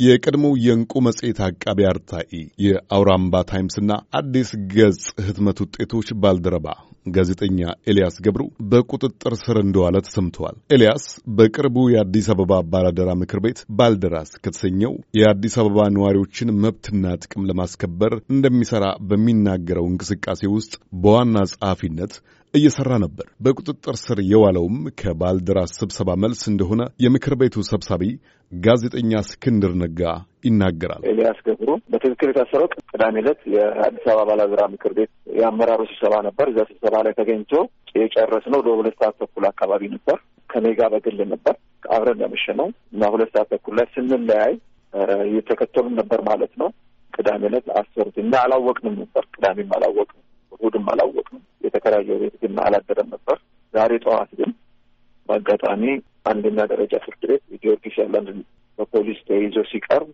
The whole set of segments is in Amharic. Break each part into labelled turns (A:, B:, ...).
A: የቀድሞው የእንቁ መጽሔት አቃቢ አርታኢ የአውራምባ ታይምስና አዲስ ገጽ ህትመት ውጤቶች ባልደረባ ጋዜጠኛ ኤልያስ ገብሩ በቁጥጥር ስር እንደዋለ ተሰምተዋል። ኤልያስ በቅርቡ የአዲስ አበባ ባላደራ ምክር ቤት ባልደራስ ከተሰኘው የአዲስ አበባ ነዋሪዎችን መብትና ጥቅም ለማስከበር እንደሚሰራ በሚናገረው እንቅስቃሴ ውስጥ በዋና ጸሐፊነት እየሰራ ነበር። በቁጥጥር ስር የዋለውም ከባልደራስ ስብሰባ መልስ እንደሆነ የምክር ቤቱ ሰብሳቢ ጋዜጠኛ እስክንድር ነጋ ይናገራል።
B: ኤልያስ ገብሩ በትክክል የታሰረው ቅዳሜ ዕለት የአዲስ አበባ ባላደራ ምክር ቤት የአመራሩ ስብሰባ ነበር። እዛ ስብሰባ ላይ ተገኝቶ የጨረስነው ወደ ሁለት ሰዓት ተኩል አካባቢ ነበር። ከኔ ጋር በግል ነበር አብረን ያመሸነው እና ሁለት ሰዓት ተኩል ላይ ስንለያይ እየተከተሉን ነበር ማለት ነው። ቅዳሜ ዕለት አሰሩት እና አላወቅንም ነበር። ቅዳሜም አላወቅንም፣ እሑድም አላወቅንም። የተከራየው ቤት ግን አላደረም ነበር። ዛሬ ጠዋት ግን በአጋጣሚ አንደኛ ደረጃ ፍርድ ቤት ጊዮርጊስ ያለን በፖሊስ ተይዞ ሲቀርብ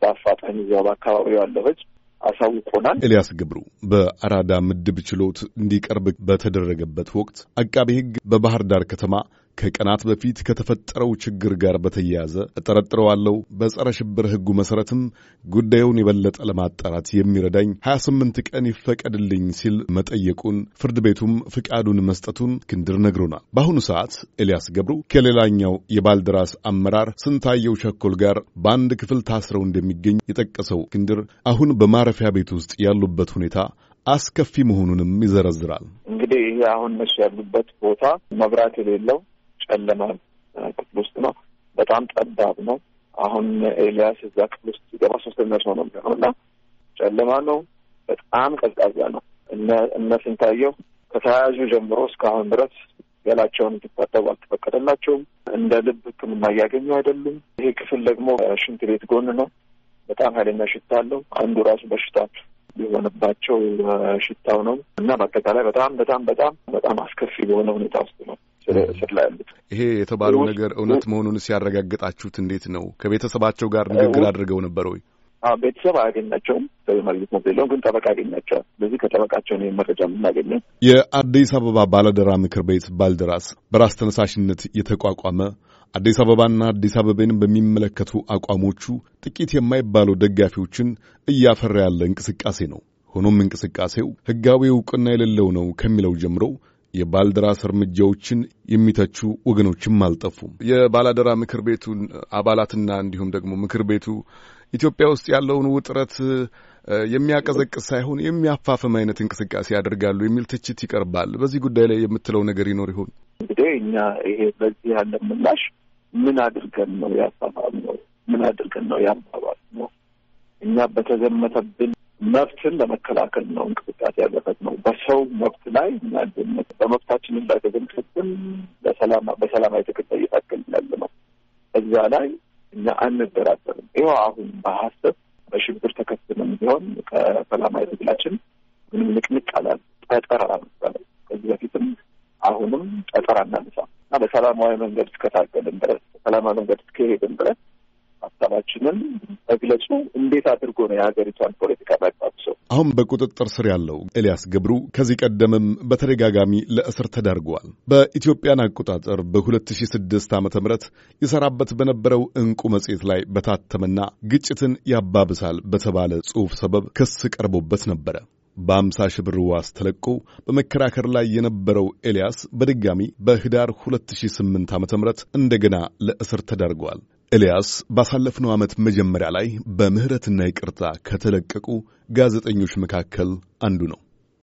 B: በአፋጣኝ እዚያው በአካባቢው ያለው ሕዝብ አሳውቆናል።
A: ኤልያስ ገብሩ በአራዳ ምድብ ችሎት እንዲቀርብ በተደረገበት ወቅት አቃቤ ሕግ በባህር ዳር ከተማ ከቀናት በፊት ከተፈጠረው ችግር ጋር በተያያዘ እጠረጥረዋለሁ፣ በጸረ ሽብር ሕጉ መሠረትም ጉዳዩን የበለጠ ለማጣራት የሚረዳኝ 28 ቀን ይፈቀድልኝ ሲል መጠየቁን ፍርድ ቤቱም ፍቃዱን መስጠቱን እስክንድር ነግሮናል። በአሁኑ ሰዓት ኤልያስ ገብሩ ከሌላኛው የባልደራስ አመራር ስንታየው ቸኮል ጋር በአንድ ክፍል ታስረው እንደሚገኝ የጠቀሰው እስክንድር አሁን በማረፊያ ቤት ውስጥ ያሉበት ሁኔታ አስከፊ መሆኑንም ይዘረዝራል።
B: እንግዲህ ይህ አሁን እነሱ ያሉበት ቦታ መብራት የሌለው ጨለማ ክፍል ውስጥ ነው። በጣም ጠባብ ነው። አሁን ኤልያስ እዛ ክፍል ውስጥ ሲገባ ሶስተኛ ሰው ነው የሚሆነው እና ጨለማ ነው። በጣም ቀዝቃዛ ነው። እነ ስንታየው ከተያያዙ ጀምሮ እስካሁን ድረስ ገላቸውን እንዲታጠቡ አልተፈቀደላቸውም። እንደ ልብ ሕክምና እያገኙ አይደሉም። ይሄ ክፍል ደግሞ ሽንት ቤት ጎን ነው። በጣም ኃይለኛ ሽታ አለው። አንዱ ራሱ በሽታ የሆነባቸው ሽታው ነው እና በአጠቃላይ በጣም በጣም በጣም በጣም አስከፊ በሆነ ሁኔታ ውስጥ ነው ስር ላይ ያሉት።
A: ይሄ የተባለው ነገር እውነት መሆኑን ሲያረጋግጣችሁት እንዴት ነው? ከቤተሰባቸው ጋር ንግግር አድርገው ነበር ወይ?
B: ቤተሰብ አያገኛቸውም። ማግኘት ነው የለውም፣ ግን ጠበቃ ያገኛቸዋል። ስለዚህ ከጠበቃቸው ነው መረጃ የምናገኘው።
A: የአዲስ አበባ ባለደራ ምክር ቤት ባልደራስ በራስ ተነሳሽነት የተቋቋመ አዲስ አበባና አዲስ አበባን በሚመለከቱ አቋሞቹ ጥቂት የማይባሉ ደጋፊዎችን እያፈራ ያለ እንቅስቃሴ ነው። ሆኖም እንቅስቃሴው ሕጋዊ እውቅና የሌለው ነው ከሚለው ጀምሮ የባልደራስ እርምጃዎችን የሚተቹ ወገኖችም አልጠፉም። የባላደራ ምክር ቤቱን አባላትና እንዲሁም ደግሞ ምክር ቤቱ ኢትዮጵያ ውስጥ ያለውን ውጥረት የሚያቀዘቅዝ ሳይሆን የሚያፋፍም አይነት እንቅስቃሴ ያደርጋሉ የሚል ትችት ይቀርባል። በዚህ ጉዳይ ላይ የምትለው ነገር ይኖር ይሆን?
B: እንግዲህ እኛ ይሄ በዚህ ያለ ምላሽ ምን አድርገን ነው ያፋፋም ነው? ምን አድርገን ነው ያባባል ነው? እኛ በተዘመተብን መብትን ለመከላከል ነው እንቅስቃሴ ያለበት ነው። በሰው መብት ላይ በመብታችንን ላይ ተዘምተብን በሰላማዊ ትግል እየታገል ያለ ነው። እዛ ላይ እኛ አንደራደርም። ይኸው አሁን በሀሰብ በሽብር ተከትለን ቢሆን ከሰላማዊ ትግላችን ምንም ንቅንቅ አላል ጠጠር አላመሳለ ከዚህ በፊትም አሁንም ጠጠር አናነሳም እና በሰላማዊ መንገድ እስከታገልን ድረስ በሰላማዊ መንገድ እስከሄድን ድረስ ሀሳባችንን መግለጹ እንዴት አድርጎ ነው የሀገሪቷን ፖለቲካ ማግባብሰው።
A: አሁን በቁጥጥር ስር ያለው ኤልያስ ገብሩ ከዚህ ቀደምም በተደጋጋሚ ለእስር ተዳርገዋል። በኢትዮጵያን አቆጣጠር በ2006 ዓ ም ይሰራበት በነበረው ዕንቁ መጽሔት ላይ በታተመና ግጭትን ያባብሳል በተባለ ጽሑፍ ሰበብ ክስ ቀርቦበት ነበረ። በአምሳ ሺህ ብር ዋስ ተለቆ በመከራከር ላይ የነበረው ኤልያስ በድጋሚ በህዳር 2008 ዓ ም እንደገና ለእስር ተዳርገዋል። ኤልያስ ባሳለፍነው ዓመት መጀመሪያ ላይ በምህረትና ይቅርታ ከተለቀቁ ጋዜጠኞች መካከል አንዱ ነው።